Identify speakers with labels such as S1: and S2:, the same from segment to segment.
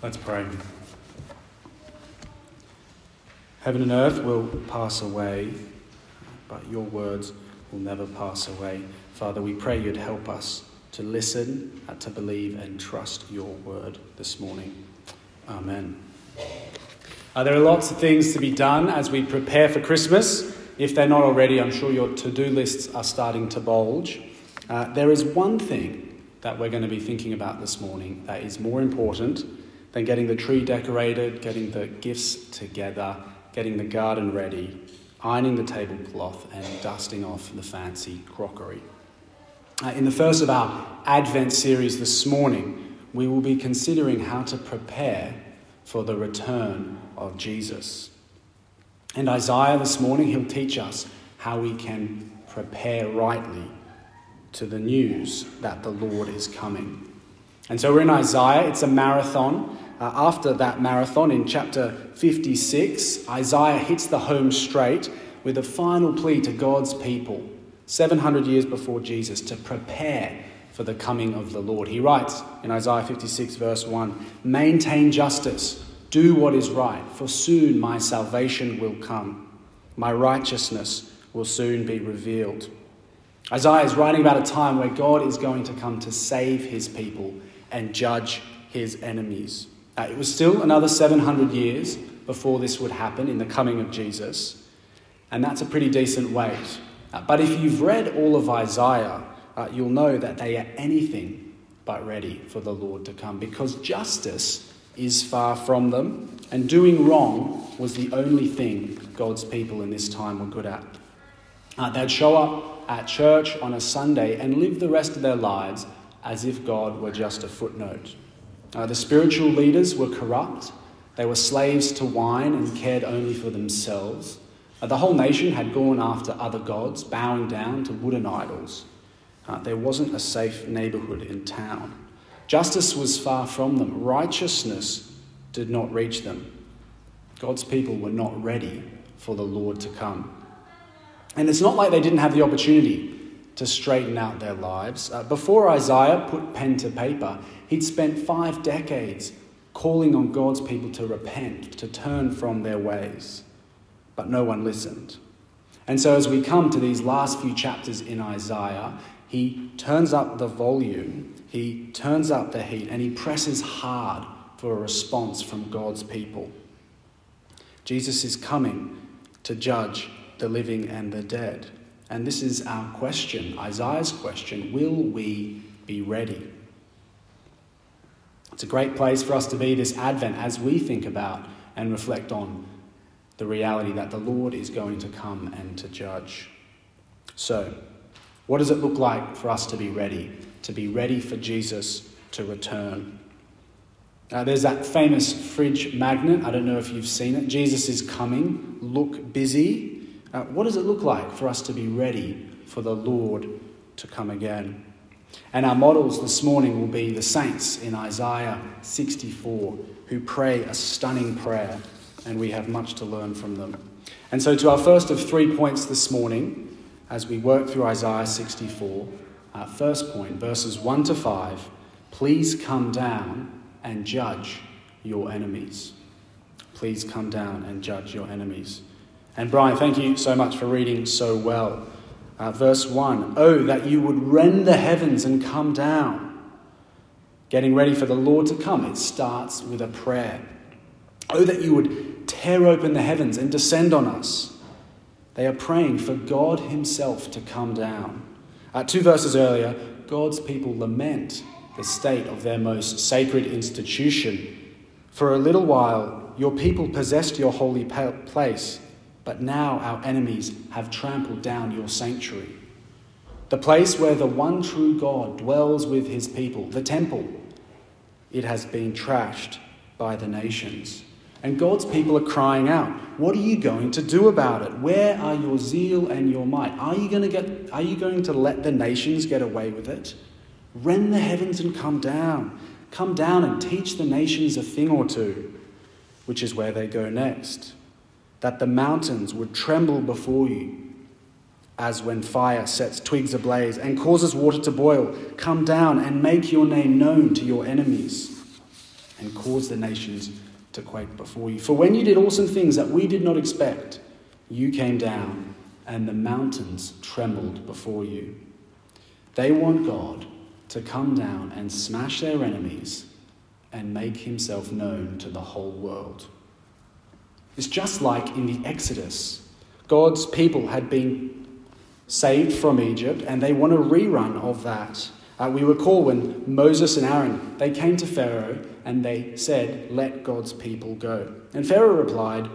S1: Let's pray. Heaven and earth will pass away, but your words will never pass away. Father, we pray you'd help us to listen, uh, to believe, and trust your word this morning. Amen. Uh, there are lots of things to be done as we prepare for Christmas. If they're not already, I'm sure your to do lists are starting to bulge. Uh, there is one thing that we're going to be thinking about this morning that is more important than getting the tree decorated, getting the gifts together, getting the garden ready, ironing the tablecloth, and dusting off the fancy crockery. Uh, in the first of our Advent series this morning, we will be considering how to prepare for the return of Jesus. And Isaiah this morning, he'll teach us how we can prepare rightly to the news that the Lord is coming. And so we're in Isaiah, it's a marathon. Uh, after that marathon in chapter 56, Isaiah hits the home straight with a final plea to God's people, 700 years before Jesus, to prepare for the coming of the Lord. He writes in Isaiah 56, verse 1 Maintain justice, do what is right, for soon my salvation will come, my righteousness will soon be revealed. Isaiah is writing about a time where God is going to come to save his people and judge his enemies. Uh, it was still another 700 years before this would happen in the coming of Jesus, and that's a pretty decent wait. Uh, but if you've read all of Isaiah, uh, you'll know that they are anything but ready for the Lord to come because justice is far from them, and doing wrong was the only thing God's people in this time were good at. Uh, they'd show up at church on a Sunday and live the rest of their lives as if God were just a footnote. Uh, the spiritual leaders were corrupt. They were slaves to wine and cared only for themselves. Uh, the whole nation had gone after other gods, bowing down to wooden idols. Uh, there wasn't a safe neighborhood in town. Justice was far from them. Righteousness did not reach them. God's people were not ready for the Lord to come. And it's not like they didn't have the opportunity to straighten out their lives. Uh, before Isaiah put pen to paper, he'd spent five decades calling on God's people to repent, to turn from their ways. But no one listened. And so, as we come to these last few chapters in Isaiah, he turns up the volume, he turns up the heat, and he presses hard for a response from God's people. Jesus is coming to judge the living and the dead. And this is our question, Isaiah's question Will we be ready? It's a great place for us to be this Advent as we think about and reflect on the reality that the Lord is going to come and to judge. So, what does it look like for us to be ready? To be ready for Jesus to return. Uh, there's that famous fridge magnet. I don't know if you've seen it. Jesus is coming. Look busy. Uh, what does it look like for us to be ready for the Lord to come again? And our models this morning will be the saints in Isaiah 64 who pray a stunning prayer, and we have much to learn from them. And so, to our first of three points this morning, as we work through Isaiah 64, our first point, verses 1 to 5 please come down and judge your enemies. Please come down and judge your enemies. And Brian, thank you so much for reading so well. Uh, verse 1 Oh, that you would rend the heavens and come down. Getting ready for the Lord to come, it starts with a prayer. Oh, that you would tear open the heavens and descend on us. They are praying for God Himself to come down. Uh, two verses earlier, God's people lament the state of their most sacred institution. For a little while, your people possessed your holy place but now our enemies have trampled down your sanctuary. The place where the one true God dwells with his people, the temple, it has been trashed by the nations. And God's people are crying out, What are you going to do about it? Where are your zeal and your might? Are you going to, get, are you going to let the nations get away with it? Rend the heavens and come down. Come down and teach the nations a thing or two, which is where they go next that the mountains would tremble before you, as when fire sets twigs ablaze and causes water to boil. Come down and make your name known to your enemies. and cause the nations to quake before you. For when you did awesome things that we did not expect, you came down, and the mountains trembled before you. They want God to come down and smash their enemies and make himself known to the whole world. It's just like in the Exodus. God's people had been saved from Egypt, and they want a rerun of that. Uh, we recall when Moses and Aaron they came to Pharaoh and they said, "Let God's people go." And Pharaoh replied,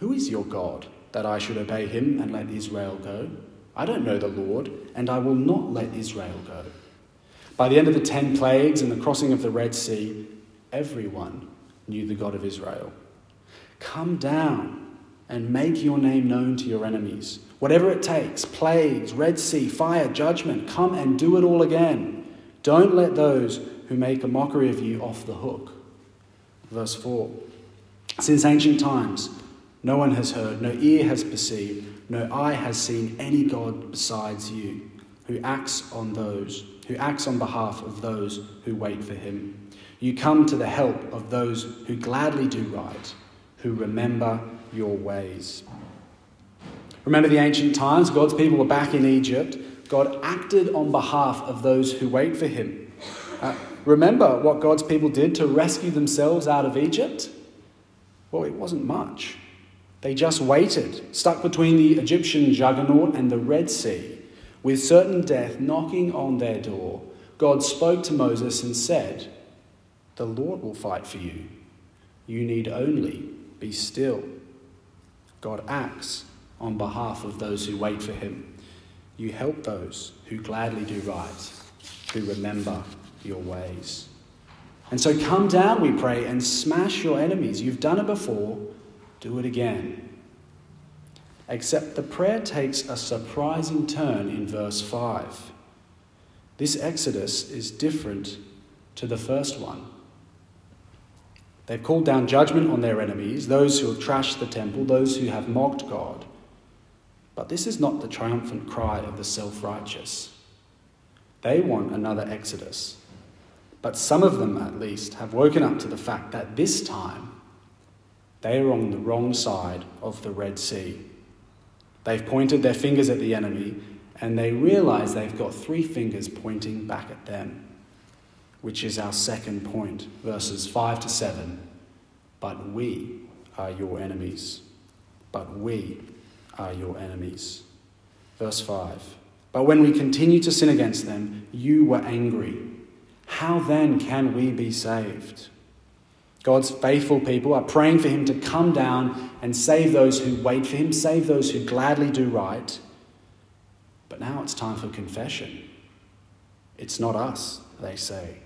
S1: "Who is your God that I should obey him and let Israel go? I don't know the Lord, and I will not let Israel go." By the end of the ten plagues and the crossing of the Red Sea, everyone knew the God of Israel. Come down and make your name known to your enemies. Whatever it takes plagues, Red Sea, fire, judgment come and do it all again. Don't let those who make a mockery of you off the hook. Verse 4 Since ancient times, no one has heard, no ear has perceived, no eye has seen any God besides you, who acts on those, who acts on behalf of those who wait for him. You come to the help of those who gladly do right, who remember your ways. Remember the ancient times? God's people were back in Egypt. God acted on behalf of those who wait for him. Uh, remember what God's people did to rescue themselves out of Egypt? Well, it wasn't much. They just waited, stuck between the Egyptian juggernaut and the Red Sea, with certain death knocking on their door. God spoke to Moses and said, The Lord will fight for you. You need only be still. God acts on behalf of those who wait for him. You help those who gladly do right, who remember your ways. And so come down, we pray, and smash your enemies. You've done it before, do it again. Except the prayer takes a surprising turn in verse 5. This exodus is different to the first one. They've called down judgment on their enemies, those who have trashed the temple, those who have mocked God. But this is not the triumphant cry of the self righteous. They want another exodus. But some of them, at least, have woken up to the fact that this time they are on the wrong side of the Red Sea. They've pointed their fingers at the enemy and they realize they've got three fingers pointing back at them which is our second point, verses 5 to 7. But we are your enemies. But we are your enemies. Verse 5. But when we continue to sin against them, you were angry. How then can we be saved? God's faithful people are praying for him to come down and save those who wait for him, save those who gladly do right. But now it's time for confession. It's not us, they say.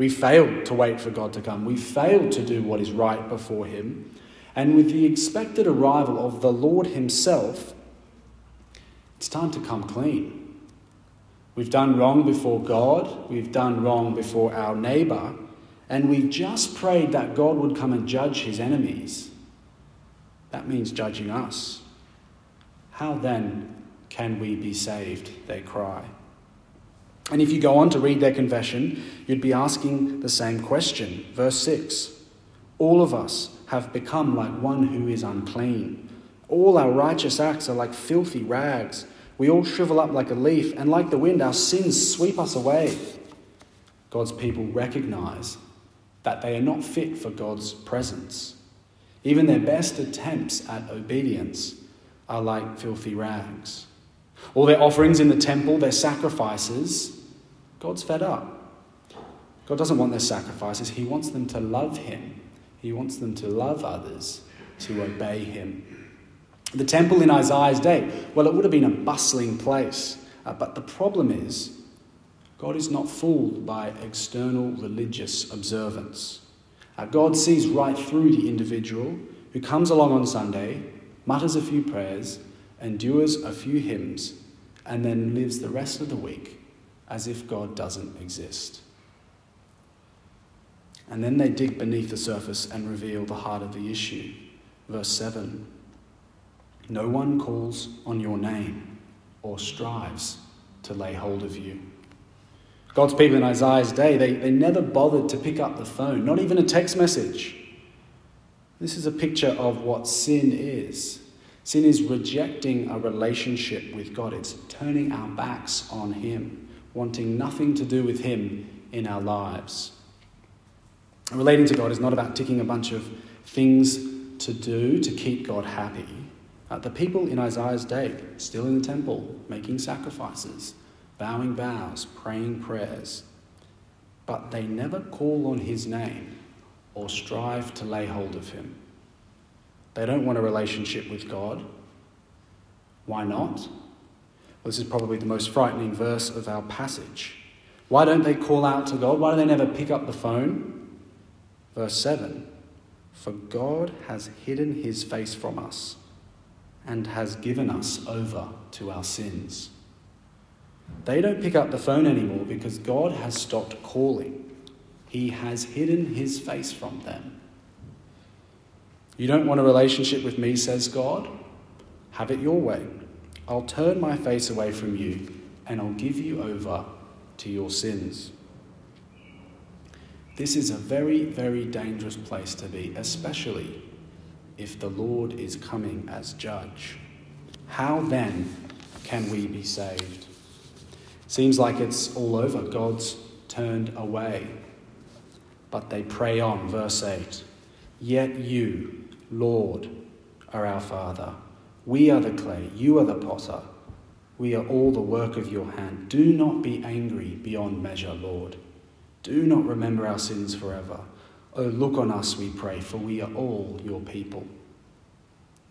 S1: We failed to wait for God to come. We failed to do what is right before Him. And with the expected arrival of the Lord Himself, it's time to come clean. We've done wrong before God, we've done wrong before our neighbour, and we've just prayed that God would come and judge His enemies. That means judging us. How then can we be saved? They cry. And if you go on to read their confession, you'd be asking the same question. Verse 6 All of us have become like one who is unclean. All our righteous acts are like filthy rags. We all shrivel up like a leaf, and like the wind, our sins sweep us away. God's people recognize that they are not fit for God's presence. Even their best attempts at obedience are like filthy rags. All their offerings in the temple, their sacrifices, God's fed up. God doesn't want their sacrifices, He wants them to love Him. He wants them to love others, to obey Him. The temple in Isaiah's day, well, it would have been a bustling place. Uh, but the problem is, God is not fooled by external religious observance. Uh, God sees right through the individual who comes along on Sunday, mutters a few prayers, endures a few hymns, and then lives the rest of the week as if God doesn't exist. And then they dig beneath the surface and reveal the heart of the issue. Verse 7 No one calls on your name or strives to lay hold of you. God's people in Isaiah's day, they, they never bothered to pick up the phone, not even a text message. This is a picture of what sin is. Sin is rejecting a relationship with God, it's turning our backs on Him, wanting nothing to do with Him in our lives. Relating to God is not about ticking a bunch of things to do to keep God happy. Uh, the people in Isaiah's day, still in the temple, making sacrifices, bowing vows, praying prayers, but they never call on his name or strive to lay hold of him. They don't want a relationship with God. Why not? This is probably the most frightening verse of our passage. Why don't they call out to God? Why do they never pick up the phone? Verse 7 For God has hidden his face from us and has given us over to our sins. They don't pick up the phone anymore because God has stopped calling. He has hidden his face from them. You don't want a relationship with me, says God? Have it your way. I'll turn my face away from you and I'll give you over to your sins. This is a very, very dangerous place to be, especially if the Lord is coming as judge. How then can we be saved? Seems like it's all over. God's turned away. But they pray on, verse 8 Yet you, Lord, are our Father. We are the clay, you are the potter. We are all the work of your hand. Do not be angry beyond measure, Lord. Do not remember our sins forever. Oh, look on us, we pray, for we are all your people.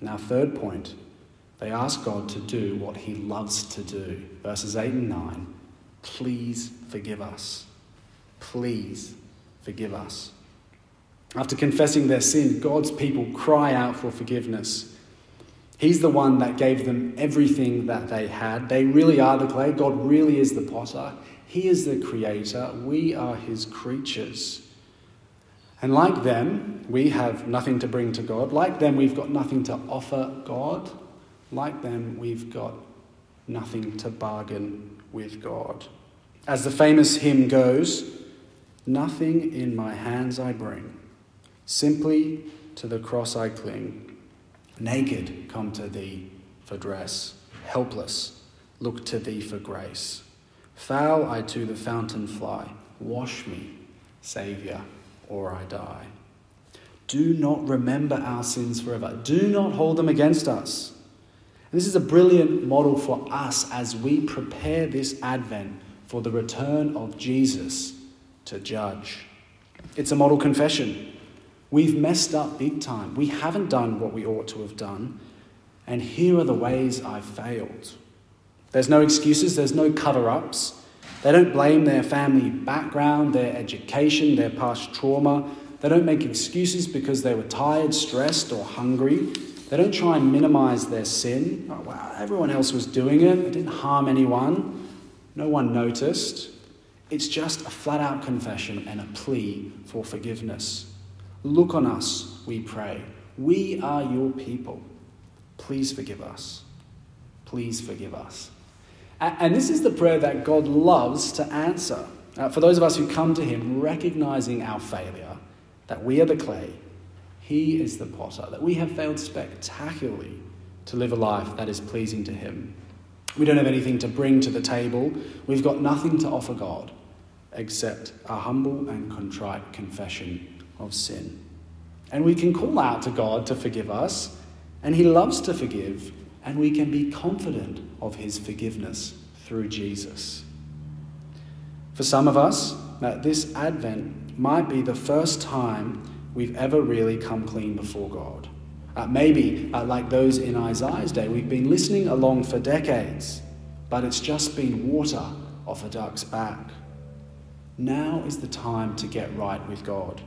S1: Now, third point they ask God to do what he loves to do. Verses 8 and 9. Please forgive us. Please forgive us. After confessing their sin, God's people cry out for forgiveness. He's the one that gave them everything that they had. They really are the clay. God really is the potter. He is the creator. We are his creatures. And like them, we have nothing to bring to God. Like them, we've got nothing to offer God. Like them, we've got nothing to bargain with God. As the famous hymn goes, Nothing in my hands I bring, simply to the cross I cling. Naked come to thee for dress, helpless look to thee for grace. Foul I to the fountain fly, wash me, Saviour, or I die. Do not remember our sins forever. Do not hold them against us. This is a brilliant model for us as we prepare this Advent for the return of Jesus to judge. It's a model confession. We've messed up big time. We haven't done what we ought to have done. And here are the ways I've failed. There's no excuses, there's no cover ups. They don't blame their family background, their education, their past trauma. They don't make excuses because they were tired, stressed, or hungry. They don't try and minimize their sin. Oh, wow, everyone else was doing it. It didn't harm anyone. No one noticed. It's just a flat out confession and a plea for forgiveness. Look on us, we pray. We are your people. Please forgive us. Please forgive us. And this is the prayer that God loves to answer. Uh, for those of us who come to Him recognizing our failure, that we are the clay, He is the potter, that we have failed spectacularly to live a life that is pleasing to Him. We don't have anything to bring to the table, we've got nothing to offer God except a humble and contrite confession of sin. And we can call out to God to forgive us, and He loves to forgive, and we can be confident of His forgiveness through Jesus. For some of us, this Advent might be the first time we've ever really come clean before God. Uh, maybe, uh, like those in Isaiah's day, we've been listening along for decades, but it's just been water off a duck's back. Now is the time to get right with God.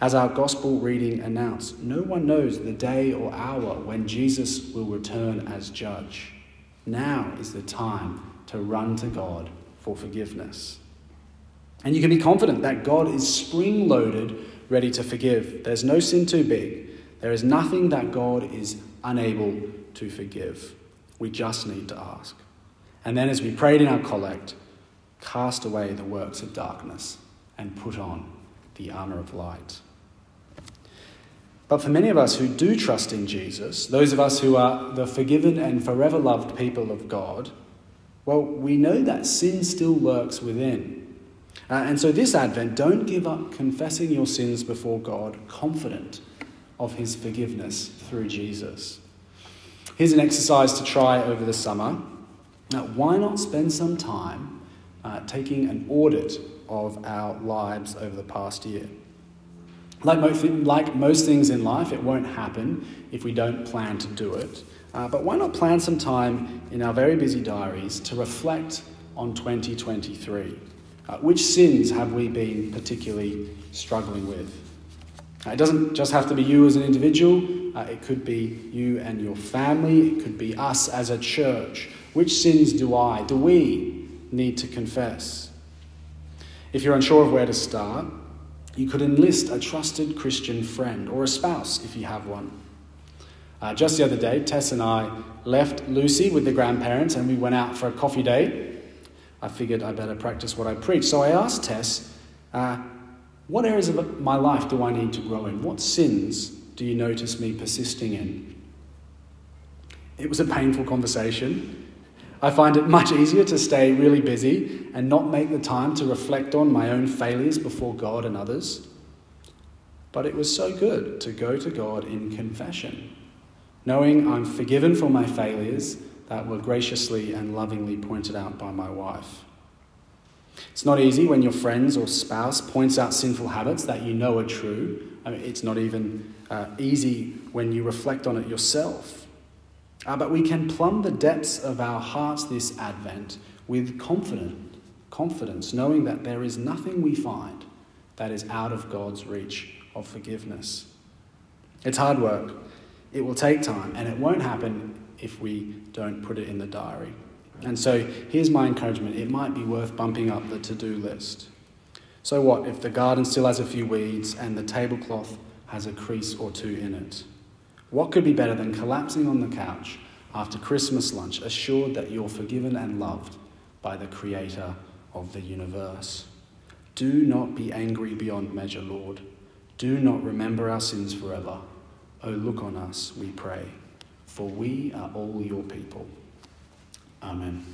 S1: As our gospel reading announced, no one knows the day or hour when Jesus will return as judge. Now is the time to run to God for forgiveness. And you can be confident that God is spring loaded, ready to forgive. There's no sin too big, there is nothing that God is unable to forgive. We just need to ask. And then, as we prayed in our collect, cast away the works of darkness, and put on the armour of light. But for many of us who do trust in Jesus, those of us who are the forgiven and forever loved people of God, well, we know that sin still lurks within. Uh, and so this Advent, don't give up confessing your sins before God, confident of his forgiveness through Jesus. Here's an exercise to try over the summer. Now, why not spend some time uh, taking an audit of our lives over the past year? Like most, like most things in life, it won't happen if we don't plan to do it. Uh, but why not plan some time in our very busy diaries to reflect on 2023? Uh, which sins have we been particularly struggling with? Uh, it doesn't just have to be you as an individual, uh, it could be you and your family, it could be us as a church. Which sins do I, do we need to confess? If you're unsure of where to start, you could enlist a trusted Christian friend or a spouse if you have one. Uh, just the other day, Tess and I left Lucy with the grandparents and we went out for a coffee date. I figured I better practice what I preach. So I asked Tess, uh, What areas of my life do I need to grow in? What sins do you notice me persisting in? It was a painful conversation. I find it much easier to stay really busy and not make the time to reflect on my own failures before God and others. But it was so good to go to God in confession, knowing I'm forgiven for my failures that were graciously and lovingly pointed out by my wife. It's not easy when your friends or spouse points out sinful habits that you know are true. I mean, it's not even uh, easy when you reflect on it yourself. Uh, but we can plumb the depths of our hearts this Advent with confident, confidence, knowing that there is nothing we find that is out of God's reach of forgiveness. It's hard work. It will take time, and it won't happen if we don't put it in the diary. And so here's my encouragement it might be worth bumping up the to do list. So, what if the garden still has a few weeds and the tablecloth has a crease or two in it? What could be better than collapsing on the couch after Christmas lunch, assured that you're forgiven and loved by the Creator of the universe? Do not be angry beyond measure, Lord. Do not remember our sins forever. Oh, look on us, we pray, for we are all your people. Amen.